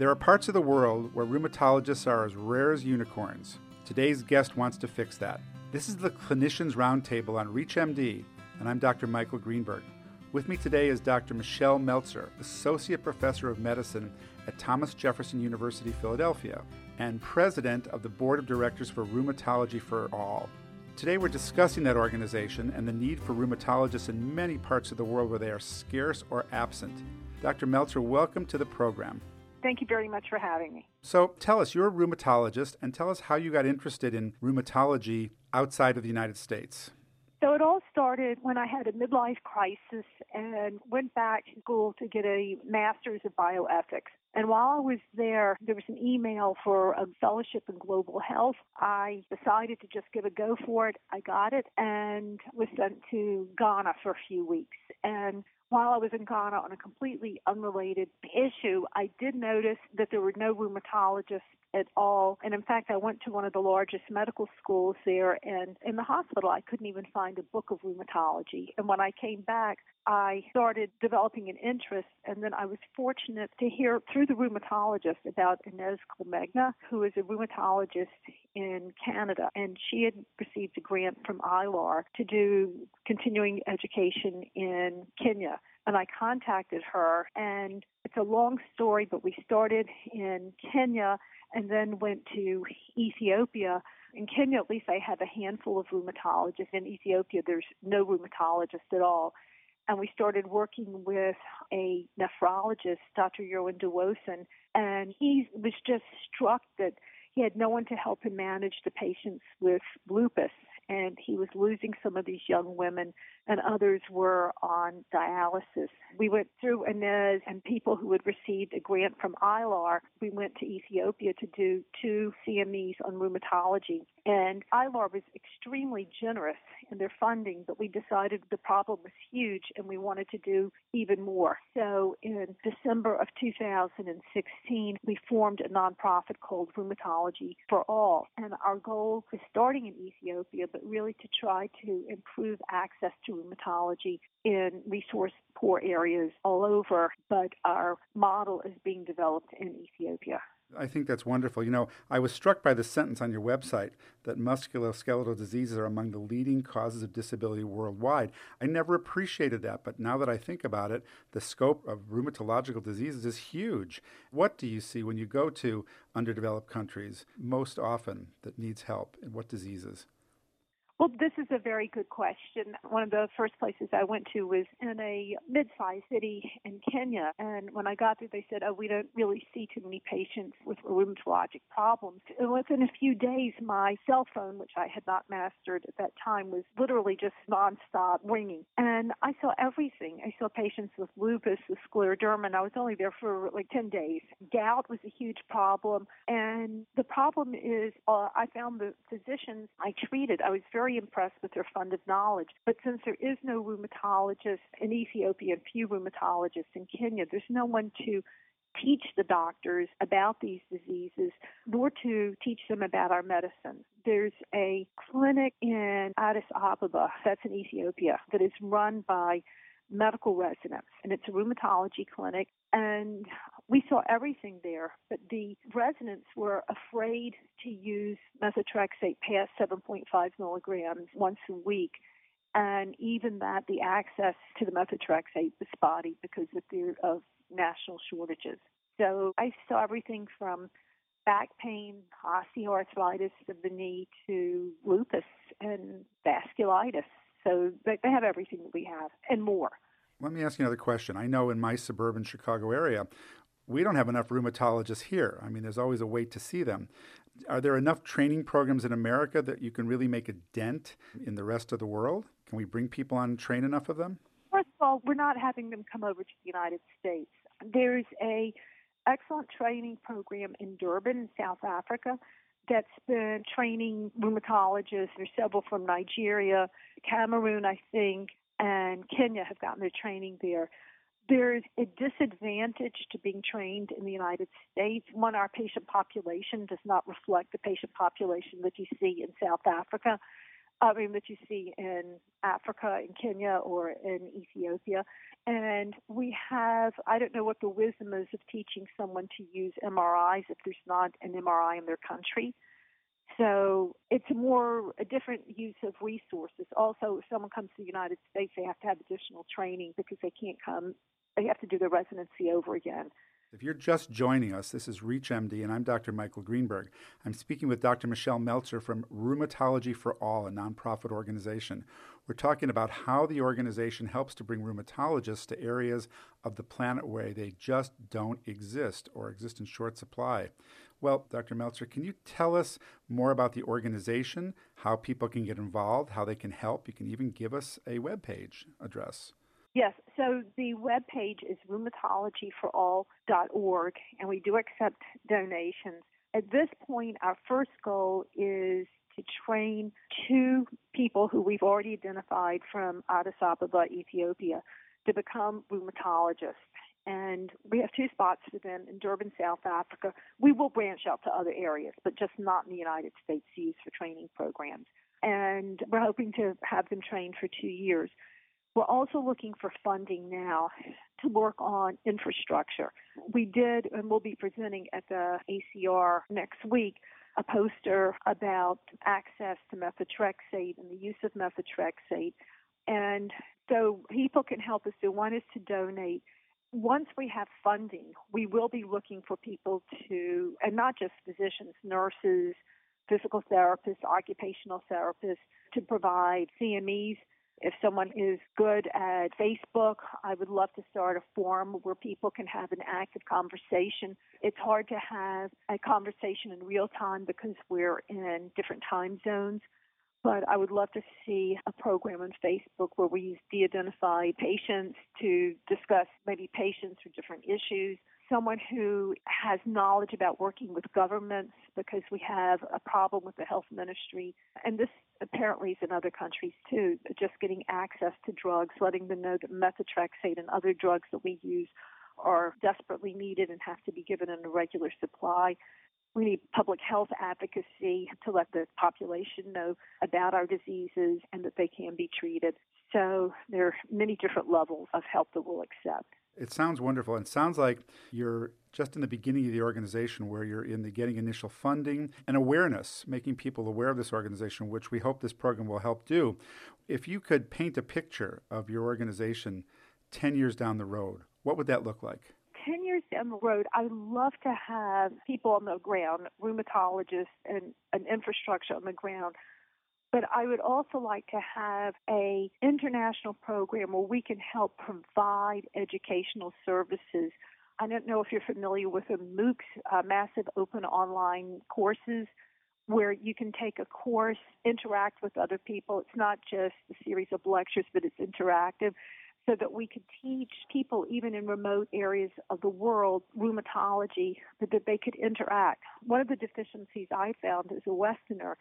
There are parts of the world where rheumatologists are as rare as unicorns. Today's guest wants to fix that. This is the Clinicians Roundtable on ReachMD, and I'm Dr. Michael Greenberg. With me today is Dr. Michelle Meltzer, Associate Professor of Medicine at Thomas Jefferson University, Philadelphia, and President of the Board of Directors for Rheumatology for All. Today we're discussing that organization and the need for rheumatologists in many parts of the world where they are scarce or absent. Dr. Meltzer, welcome to the program. Thank you very much for having me. So, tell us, you're a rheumatologist, and tell us how you got interested in rheumatology outside of the United States. So it all started when I had a midlife crisis and went back to school to get a master's of bioethics. And while I was there, there was an email for a fellowship in global health. I decided to just give a go for it. I got it and was sent to Ghana for a few weeks. And while I was in Ghana on a completely unrelated issue, I did notice that there were no rheumatologists at all. And in fact, I went to one of the largest medical schools there, and in the hospital, I couldn't even find a book of rheumatology. And when I came back, I started developing an interest, and then I was fortunate to hear through the rheumatologist about Ines Colmegna, who is a rheumatologist in Canada, and she had received a grant from ILAR to do continuing education in Kenya. And I contacted her, and it's a long story, but we started in Kenya and then went to Ethiopia. In Kenya, at least, I have a handful of rheumatologists. In Ethiopia, there's no rheumatologist at all. And we started working with a nephrologist, Dr. Yewondwossen, and he was just struck that he had no one to help him manage the patients with lupus and he was losing some of these young women, and others were on dialysis. We went through Ines and people who had received a grant from ILAR. We went to Ethiopia to do two CMEs on rheumatology, and ILAR was extremely generous in their funding, but we decided the problem was huge and we wanted to do even more. So in December of 2016, we formed a nonprofit called Rheumatology for All, and our goal is starting in Ethiopia, but really to try to improve access to rheumatology in resource poor areas all over, but our model is being developed in Ethiopia. I think that's wonderful. You know, I was struck by the sentence on your website that musculoskeletal diseases are among the leading causes of disability worldwide. I never appreciated that, but now that I think about it, the scope of rheumatological diseases is huge. What do you see when you go to underdeveloped countries most often that needs help, and what diseases? Well, this is a very good question. One of the first places I went to was in a mid-sized city in Kenya, and when I got there, they said, "Oh, we don't really see too many patients with rheumatologic problems." And within a few days, my cell phone, which I had not mastered at that time, was literally just nonstop ringing, and I saw everything. I saw patients with lupus, with scleroderma, and I was only there for like 10 days. Gout was a huge problem, and the problem is, uh, I found the physicians I treated, I was very very impressed with their fund of knowledge. But since there is no rheumatologist in Ethiopia and few rheumatologists in Kenya, there's no one to teach the doctors about these diseases, nor to teach them about our medicine. There's a clinic in Addis Ababa, that's in Ethiopia, that is run by medical residents, and it's a rheumatology clinic. And we saw everything there, but the residents were afraid to use methotrexate past 7.5 milligrams once a week. And even that, the access to the methotrexate was spotty because of, the, of national shortages. So I saw everything from back pain, osteoarthritis of the knee, to lupus and vasculitis. So they have everything that we have and more. Let me ask you another question. I know in my suburban Chicago area, we don't have enough rheumatologists here. I mean, there's always a wait to see them. Are there enough training programs in America that you can really make a dent in the rest of the world? Can we bring people on and train enough of them? First of all, we're not having them come over to the United States. There's a excellent training program in Durban, South Africa, that's been training rheumatologists. There's several from Nigeria, Cameroon, I think, and Kenya have gotten their training there. There's a disadvantage to being trained in the United States. One, our patient population does not reflect the patient population that you see in South Africa. I mean, that you see in Africa, in Kenya, or in Ethiopia. And we have, I don't know what the wisdom is of teaching someone to use MRIs if there's not an MRI in their country. So it's more a different use of resources. Also, if someone comes to the United States, they have to have additional training because they can't come, they have to do their residency over again. If you're just joining us, this is ReachMD, and I'm Dr. Michael Greenberg. I'm speaking with Dr. Michelle Meltzer from Rheumatology for All, a nonprofit organization. We're talking about how the organization helps to bring rheumatologists to areas of the planet where they just don't exist or exist in short supply. Well, Dr. Meltzer, can you tell us more about the organization, how people can get involved, how they can help? You can even give us a web page address. Yes, so the web page is rheumatologyforall.org, and we do accept donations. At this point, our first goal is to train two people who we've already identified from Addis Ababa, Ethiopia, to become rheumatologists. And we have two spots for them in Durban, South Africa. We will branch out to other areas, but just not in the United States to use for training programs. And we're hoping to have them trained for two years. We're also looking for funding now to work on infrastructure. We did, and we'll be presenting at the ACR next week, a poster about access to methotrexate and the use of methotrexate. And so people can help us do one is to donate. Once we have funding, we will be looking for people to, and not just physicians, nurses, physical therapists, occupational therapists, to provide CMEs if someone is good at Facebook, I would love to start a forum where people can have an active conversation. It's hard to have a conversation in real time because we're in different time zones. But I would love to see a program on Facebook where we use de identify patients to discuss maybe patients or different issues someone who has knowledge about working with governments because we have a problem with the health ministry. And this apparently is in other countries too, just getting access to drugs, letting them know that methotrexate and other drugs that we use are desperately needed and have to be given in a regular supply. We need public health advocacy to let the population know about our diseases and that they can be treated. So there are many different levels of help that we'll accept. It sounds wonderful. And sounds like you're just in the beginning of the organization where you're in the getting initial funding and awareness, making people aware of this organization, which we hope this program will help do. If you could paint a picture of your organization 10 years down the road, what would that look like? 10 years down the road, I would love to have people on the ground, rheumatologists, and an infrastructure on the ground but I would also like to have a international program where we can help provide educational services. I don't know if you're familiar with the MOOCs, uh, massive open online courses, where you can take a course, interact with other people. It's not just a series of lectures, but it's interactive so that we could teach people, even in remote areas of the world, rheumatology, but that they could interact. One of the deficiencies I found as a Westerner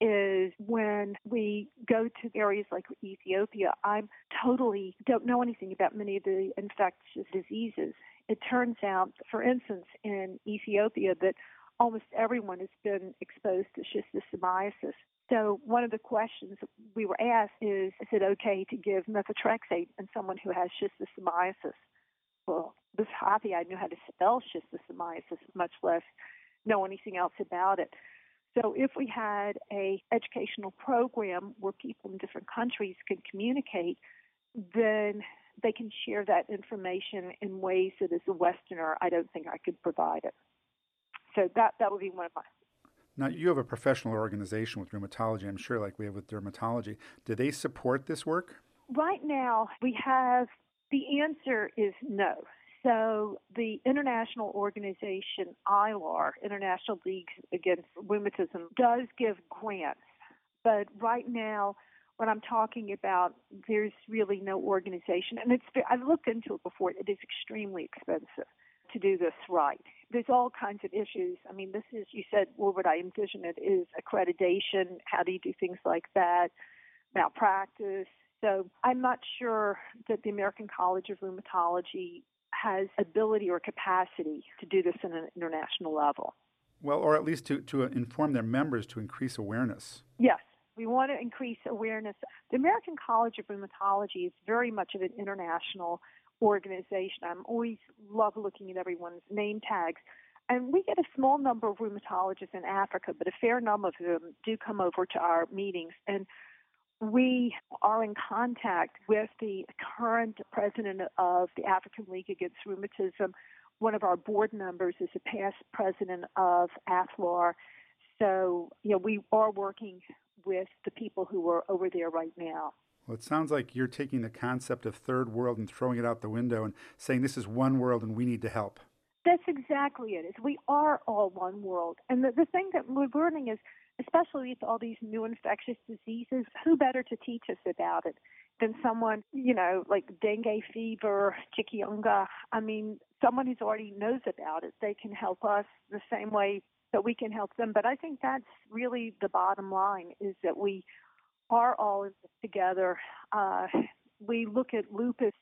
is when we go to areas like Ethiopia, I'm totally don't know anything about many of the infectious diseases. It turns out, for instance, in Ethiopia, that almost everyone has been exposed to schistosomiasis. So one of the questions we were asked is, is it okay to give methotrexate in someone who has schistosomiasis? Well, this hobby, I knew how to spell schistosomiasis, much less know anything else about it. So if we had a educational program where people in different countries could communicate, then they can share that information in ways that as a Westerner, I don't think I could provide it. So that that would be one of my. Now you have a professional organization with rheumatology, I'm sure, like we have with dermatology. Do they support this work? Right now, we have the answer is no. So the international organization ILAR, International League Against Rheumatism, does give grants, but right now, what I'm talking about, there's really no organization, and it's I've looked into it before. It is extremely expensive to do this right. There's all kinds of issues. I mean, this is you said, well, what would I envision it is accreditation. How do you do things like that? Malpractice. So I'm not sure that the American College of Rheumatology has ability or capacity to do this in an international level. Well, or at least to, to inform their members to increase awareness. Yes, We want to increase awareness. The American College of Rheumatology is very much of an international organization. I'm always love looking at everyone's name tags. And we get a small number of rheumatologists in Africa, but a fair number of them do come over to our meetings. And we are in contact with the current president of the African League Against Rheumatism. One of our board members is a past president of AFLAR. So, you know, we are working with the people who are over there right now. Well, it sounds like you're taking the concept of third world and throwing it out the window and saying this is one world and we need to help. That's exactly it. Is we are all one world, and the, the thing that we're learning is, especially with all these new infectious diseases, who better to teach us about it than someone, you know, like dengue fever, chikungunya. I mean, someone who's already knows about it. They can help us the same way that we can help them. But I think that's really the bottom line: is that we are all together. Uh, we look at lupus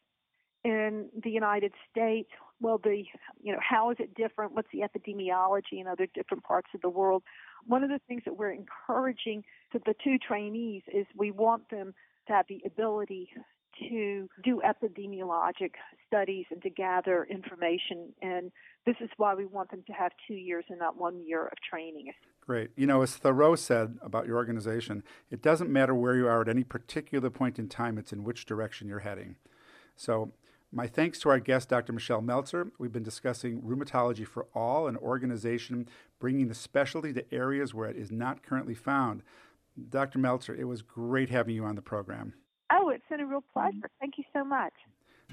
in the United States. Well, the you know how is it different? What's the epidemiology in other different parts of the world? One of the things that we're encouraging to the two trainees is we want them to have the ability to do epidemiologic studies and to gather information. And this is why we want them to have two years and not one year of training. Great. You know, as Thoreau said about your organization, it doesn't matter where you are at any particular point in time, it's in which direction you're heading. So, my thanks to our guest, Dr. Michelle Meltzer. We've been discussing Rheumatology for All, an organization bringing the specialty to areas where it is not currently found. Dr. Meltzer, it was great having you on the program. Oh, it's been a real pleasure. Thank you so much.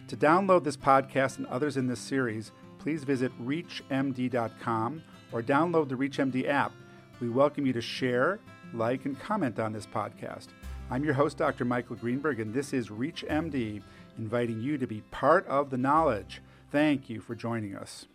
To download this podcast and others in this series, please visit ReachMD.com or download the ReachMD app. We welcome you to share, like, and comment on this podcast. I'm your host, Dr. Michael Greenberg, and this is ReachMD, inviting you to be part of the knowledge. Thank you for joining us.